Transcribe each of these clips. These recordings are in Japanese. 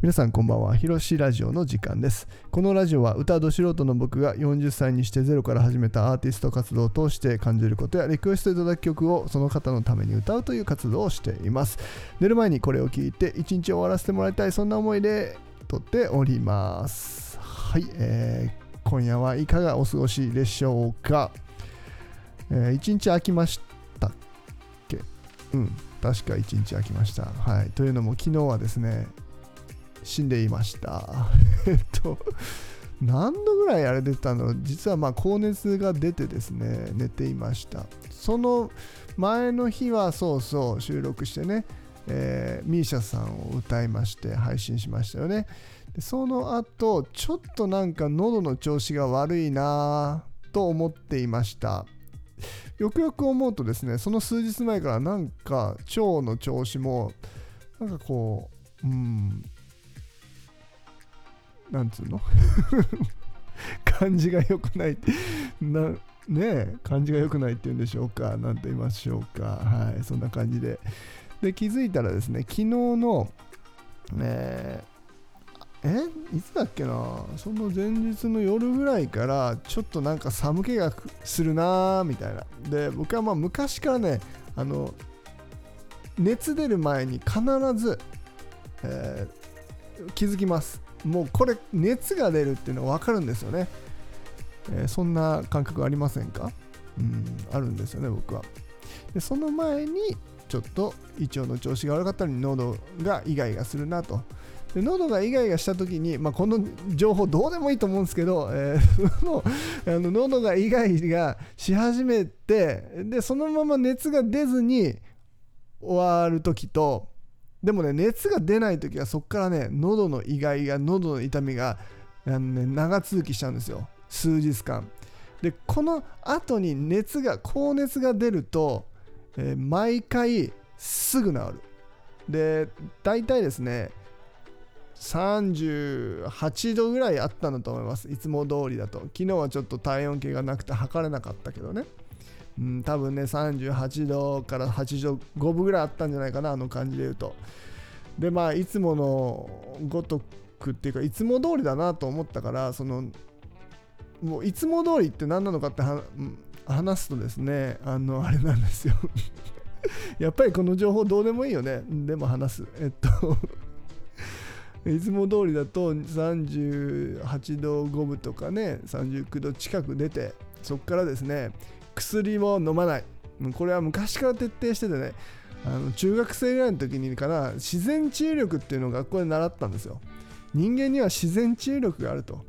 皆さんこんばんは。ひろしラジオの時間です。このラジオは歌ど素人の僕が40歳にしてゼロから始めたアーティスト活動を通して感じることやリクエストいただく曲をその方のために歌うという活動をしています。寝る前にこれを聞いて一日終わらせてもらいたい、そんな思いで撮っております。はい、えー今夜はいかがお過ごしでしょうか。えー一日空きましたっけ？うん、確か一日空きました。はい、というのも昨日はですね、死んでいました。えっと、何度ぐらいあれ出てたの？実はまあ高熱が出てですね、寝ていました。その前の日はそうそう収録してね、えー、ミーシャさんを歌いまして配信しましたよね。でその後、ちょっとなんか喉の調子が悪いなぁと思っていました。よくよく思うとですね、その数日前からなんか腸の調子も、なんかこう、うん、なんつうの？感じが良くない。なねえ感じが良くないっていうんでしょうか？なんと言いましょうか。はいそんな感じで。で気づいたらですね昨日のえーえいつだっけな？その前日の夜ぐらいからちょっとなんか寒気がするなーみたいな。で僕はまあ昔からねあの熱出る前に必ず、えー気づきます。もうこれ熱が出るっていうのは分かるんですよね、えーそんな感覚ありませんか？うんあるんですよね僕は。でその前にちょっと胃腸の調子が悪かったり喉がイガイガするなと。で喉がイガイガした時に、まあ、この情報どうでもいいと思うんですけど、えー のあの喉がイガイガし始めてでそのまま熱が出ずに終わる時とでもね熱が出ない時はそこからね喉のイガイガ喉の痛みがあの、ね、長続きしちゃうんですよ。数日間。でこの後に熱が高熱が出ると、えー毎回すぐ治る。で大体ですね38度ぐらいあったんだと思います。いつも通りだと。昨日はちょっと体温計がなくて測れなかったけどね。うん、多分ね38度から85分ぐらいあったんじゃないかなあの感じで言うと。でまあいつものごとくっていうかいつも通りだなと思ったからそのもういつも通りって何なのかって話すとですねあのあれなんですよ。やっぱりこの情報どうでもいいよね。でも話す。えっと いつも通りだと38度5分とかね39度近く出てそこからですね薬も飲まない。これは昔から徹底しててね。あの中学生ぐらいの時にかな自然治癒力っていうのを学校で習ったんですよ。人間には自然治癒力があると。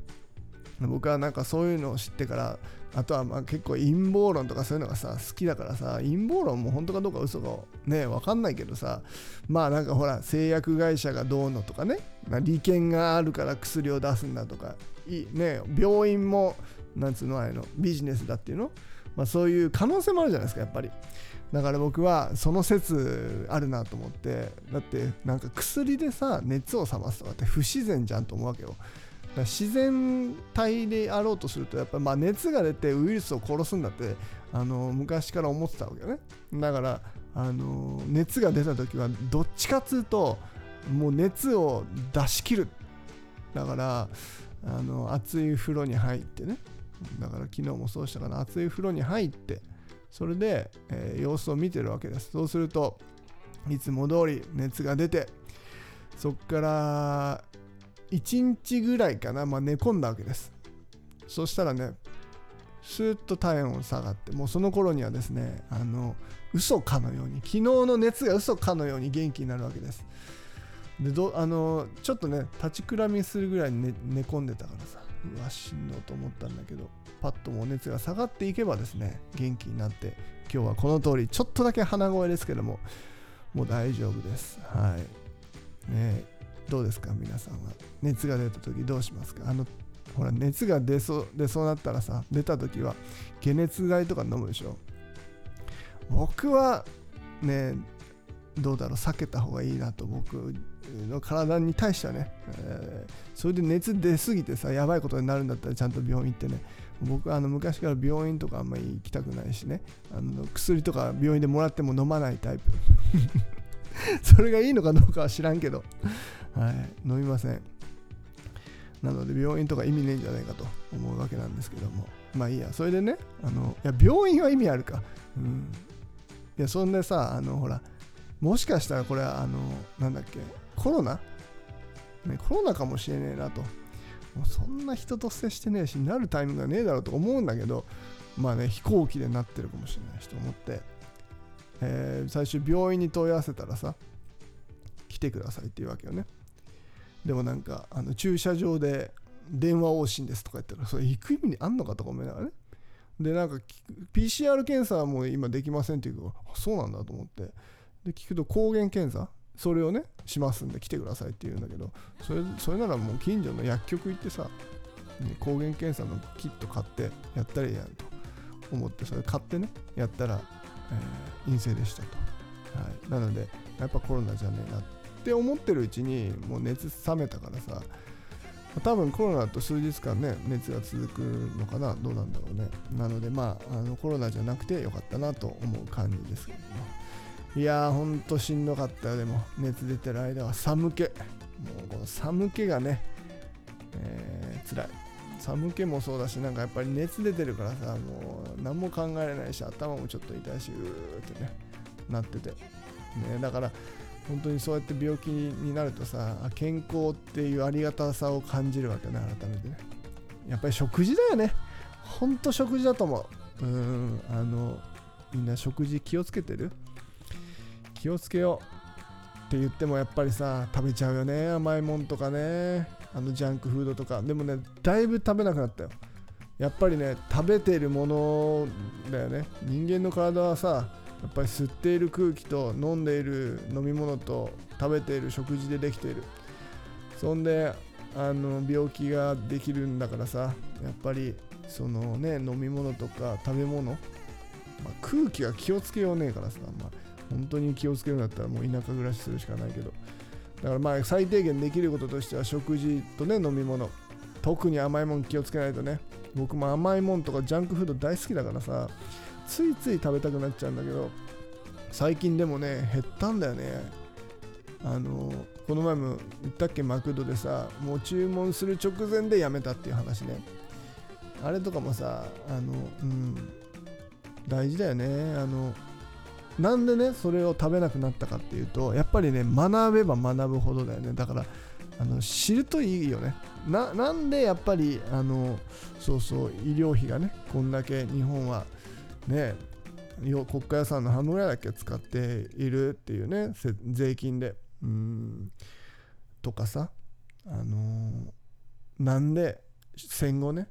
僕はなんかそういうのを知ってからあとはまあ結構陰謀論とかそういうのがさ好きだからさ陰謀論も本当かどうか嘘かね分かんないけどさまあなんかほら製薬会社がどうのとかね利権があるから薬を出すんだとかいいね病院もなんつうのあれのビジネスだっていうのまあ、そういう可能性もあるじゃないですかやっぱり。だから僕はその説あるなと思ってだってなんか薬でさ熱を冷ますとかって不自然じゃんと思うわけよ。自然体であろうとするとやっぱまあ熱が出てウイルスを殺すんだってあの昔から思ってたわけよね。だからあの熱が出た時はどっちかっつうともう熱を出し切る。だからあの熱い風呂に入ってねだから昨日もそうしたかな熱い風呂に入ってそれで、えー様子を見てるわけです。そうするといつも通り熱が出てそっから1日ぐらいかな、まあ、寝込んだわけです。そしたらねスーッと体温下がってもうその頃にはですねあの嘘かのように昨日の熱が嘘かのように元気になるわけです。でどあのちょっとね立ちくらみするぐらい寝寝込んでたからさうわしんどと思ったんだけど。パッとも熱が下がっていけばですね元気になって今日はこの通りちょっとだけ鼻声ですけどももう大丈夫です。はい。ねどうですか？皆さんは。熱が出た時どうしますか？あのほら熱が出そう出そうなったらさ出た時は解熱剤とか飲むでしょ？僕はねどうだろう？避けた方がいいなと僕の体に対してはね、えーそれで熱出すぎてさやばいことになるんだったらちゃんと病院行ってね僕はあの昔から病院とかあんまり行きたくないしね。あの薬とか病院でもらっても飲まないタイプ。それがいいのかどうかは知らんけど、はい。飲みません。なので病院とか意味ねえんじゃないかと思うわけなんですけども。まあいいや。それでねあのいや病院は意味あるか。うん。いやそんでさあのほらもしかしたらこれはあのなんだっけコロナ、ね、コロナかもしれねえなと。もうそんな人と接してねえしなるタイミングがねえだろうと思うんだけどまあね飛行機でなってるかもしれないしと思って、えー最初病院に問い合わせたらさ来てくださいって言うわけよね。でもなんかあの駐車場で電話往診ですとか言ったらそれ行く意味にあんのかとか思いながらね。でなんか PCR 検査はもう今できませんっていうからそうなんだと思って。で聞くと抗原検査それをねしますんで来てくださいって言うんだけどそれそれならもう近所の薬局行ってさ、ね、抗原検査のキット買ってやったらいいやんと思ってそれ買ってねやったら、えー陰性でしたと、はい、なのでやっぱコロナじゃねえなって思ってるうちにもう熱冷めたからさ多分コロナと数日間ね熱が続くのかな。どうなんだろうね。なのでまああのコロナじゃなくてよかったなと思う感じですけどもいやーほんとしんどかったよでも熱出てる間は。寒気。もうこの寒気がね、えー、辛い。寒気もそうだしなんかやっぱり熱出てるからさもう何も考えられないし頭もちょっと痛いしうーってねなってて、ね、だから本当にそうやって病気になるとさ健康っていうありがたさを感じるわけね改めてね。やっぱり食事だよね。ほんと食事だと思う。うんあのみんな食事気をつけてる？気をつけようって言ってもやっぱりさ食べちゃうよね甘いもんとかねあのジャンクフードとか。でもねだいぶ食べなくなったよ。やっぱりね食べてるものだよね。人間の体はさやっぱり吸っている空気と飲んでいる飲み物と食べている食事でできている。そんであの病気ができるんだからさやっぱりそのね飲み物とか食べ物、まあ、空気は気をつけようねえからさ、まあ、本当に気をつけるんだったらもう田舎暮らしするしかないけど。だからまあ最低限できることとしては食事とね飲み物。特に甘いもん気をつけないとね。僕も甘いもんとかジャンクフード大好きだからさ。ついつい食べたくなっちゃうんだけど。最近でもね減ったんだよね。あのこの前も言ったっけ？マクドでさもう注文する直前でやめたっていう話ね。あれとかもさあのうん大事だよね。あのなんでねそれを食べなくなったかっていうとやっぱりね学べば学ぶほどだよね。だからあの知るといいよね。ななんでやっぱりあのそうそう医療費がねこんだけ日本はね国家予算の半分ぐらいだけ使っているっていうね税金でうんとかさあのーなんで戦後ね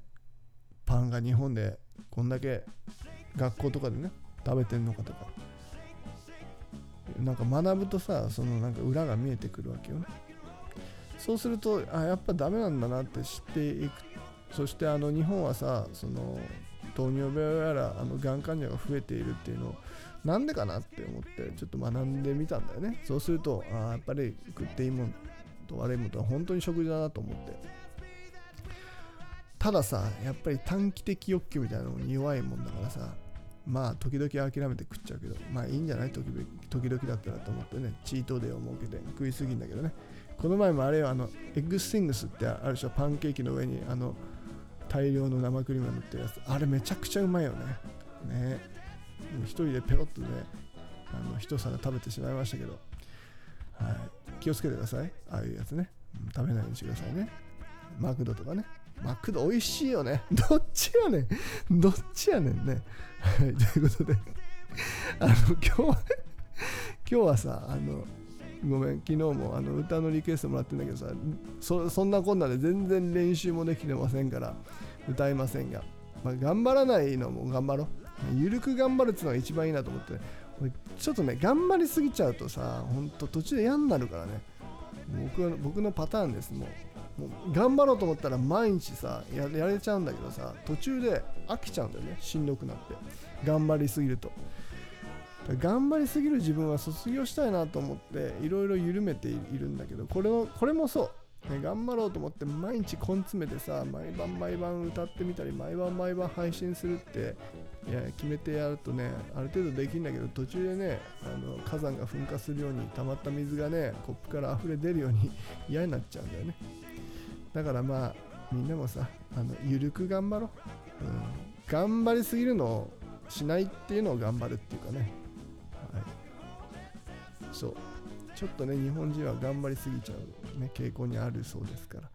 パンが日本でこんだけ学校とかでね食べてんのかとかなんか学ぶとさそのなんか裏が見えてくるわけよね。そうするとあやっぱダメなんだなって知っていく。そしてあの日本はさその糖尿病やらあのがん患者が増えているっていうのをなんでかなって思ってちょっと学んでみたんだよね。そうするとあやっぱり食っていいもんと悪いもんとは本当に食事だなと思って。たださやっぱり短期的欲求みたいなのに弱いもんだからさまあ時々諦めて食っちゃうけどまあいいんじゃない？時々だったらと思ってねチートデーを設けて食いすぎんだけどね。この前もあれよあのエッグスティングスってあるでしょ？パンケーキの上にあの大量の生クリームが乗ってるやつ。あれめちゃくちゃうまいよね。ね。もう一人でペロッとねあの一皿食べてしまいましたけど、はい、気をつけてください。ああいうやつね、うん食べないようにしてくださいね。マクドとかね。マクド美味しいよね。どっちやねん。どっちやねんね。はいということで。あの今日は今日はさあのごめん昨日もあの歌のリクエストもらってんだけどさそそんなこんなで全然練習もできてませんから歌いませんが、まあ、頑張らないのも頑張ろう。ゆるく頑張るっていうのが一番いいなと思って。俺ちょっとね頑張りすぎちゃうとさほんと途中で嫌になるからね。僕は僕のパターンですもう。もう頑張ろうと思ったら毎日さやれちゃうんだけどさ途中で飽きちゃうんだよねしんどくなって。頑張りすぎると。頑張りすぎる自分は卒業したいなと思っていろいろ緩めているんだけどこれもこれもそう。ね、頑張ろうと思って毎日根詰めてさ毎晩毎晩歌ってみたり毎晩毎晩配信するっていや決めてやるとねある程度できるんだけど途中でねあの火山が噴火するように溜まった水がねコップから溢れ出るように嫌になっちゃうんだよね。だからまあみんなもさあの緩く頑張ろう、うん、頑張りすぎるのをしないっていうのを頑張るっていうかね、はい、そう。ちょっとね日本人は頑張りすぎちゃう、ね、傾向にあるそうですから。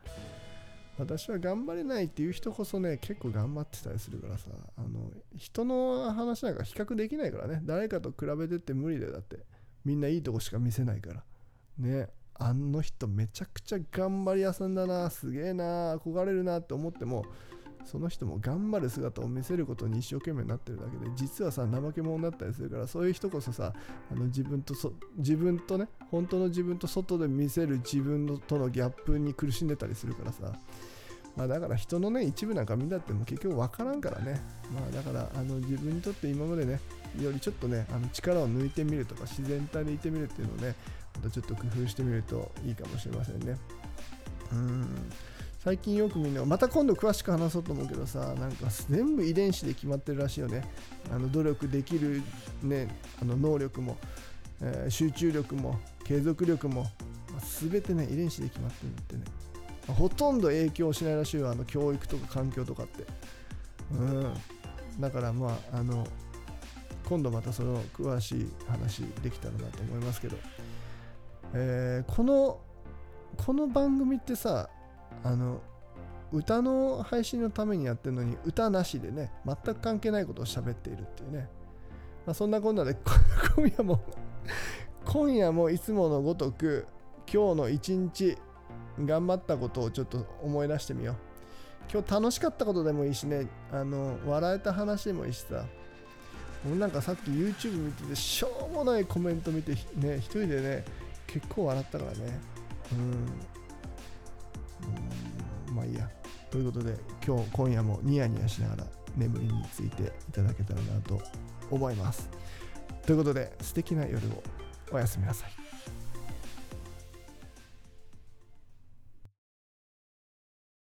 私は頑張れないっていう人こそね結構頑張ってたりするからさ。あの人の話なんか比較できないからね。誰かと比べてって無理でだってみんないいとこしか見せないから。ね。あの人めちゃくちゃ頑張り屋さんだなすげえな憧れるなって思ってもその人も頑張る姿を見せることに一生懸命になってるだけで実はさ怠け者だったりするからそういう人こそさあの自分とそ自分とね本当の自分と外で見せる自分のとのギャップに苦しんでたりするからさ。まあ、だから人のね一部なんか見たっても結局分からんからね、まあ、だからあの自分にとって今までねよりちょっとねあの力を抜いてみるとか自然体でいてみるっていうのをねちょっと工夫してみるといいかもしれませんね。うん。最近よく見るのまた今度詳しく話そうと思うけどさなんか全部遺伝子で決まってるらしいよね。あの努力できる、ね、あの能力も、えー、集中力も継続力も、ま、全てね遺伝子で決まってるってね、ま、ほとんど影響しないらしいよあの教育とか環境とかって。うん。だからまああの今度またその詳しい話できたらなと思いますけど、えー、このこの番組ってさあの歌の配信のためにやってるのに歌なしでね全く関係ないことを喋っているっていうね、まあ、そんなこんなで 今夜も今夜もいつものごとく今日の一日頑張ったことをちょっと思い出してみよう。今日楽しかったことでもいいしね。あの笑えた話でもいいしさ。俺なんかさっき YouTube 見ててしょうもないコメント見てね一人でね結構笑ったからねうんまあいいや。ということで、今日、今夜もニヤニヤしながら眠りについていただけたらなと思います。ということで、素敵な夜をおやすみなさい。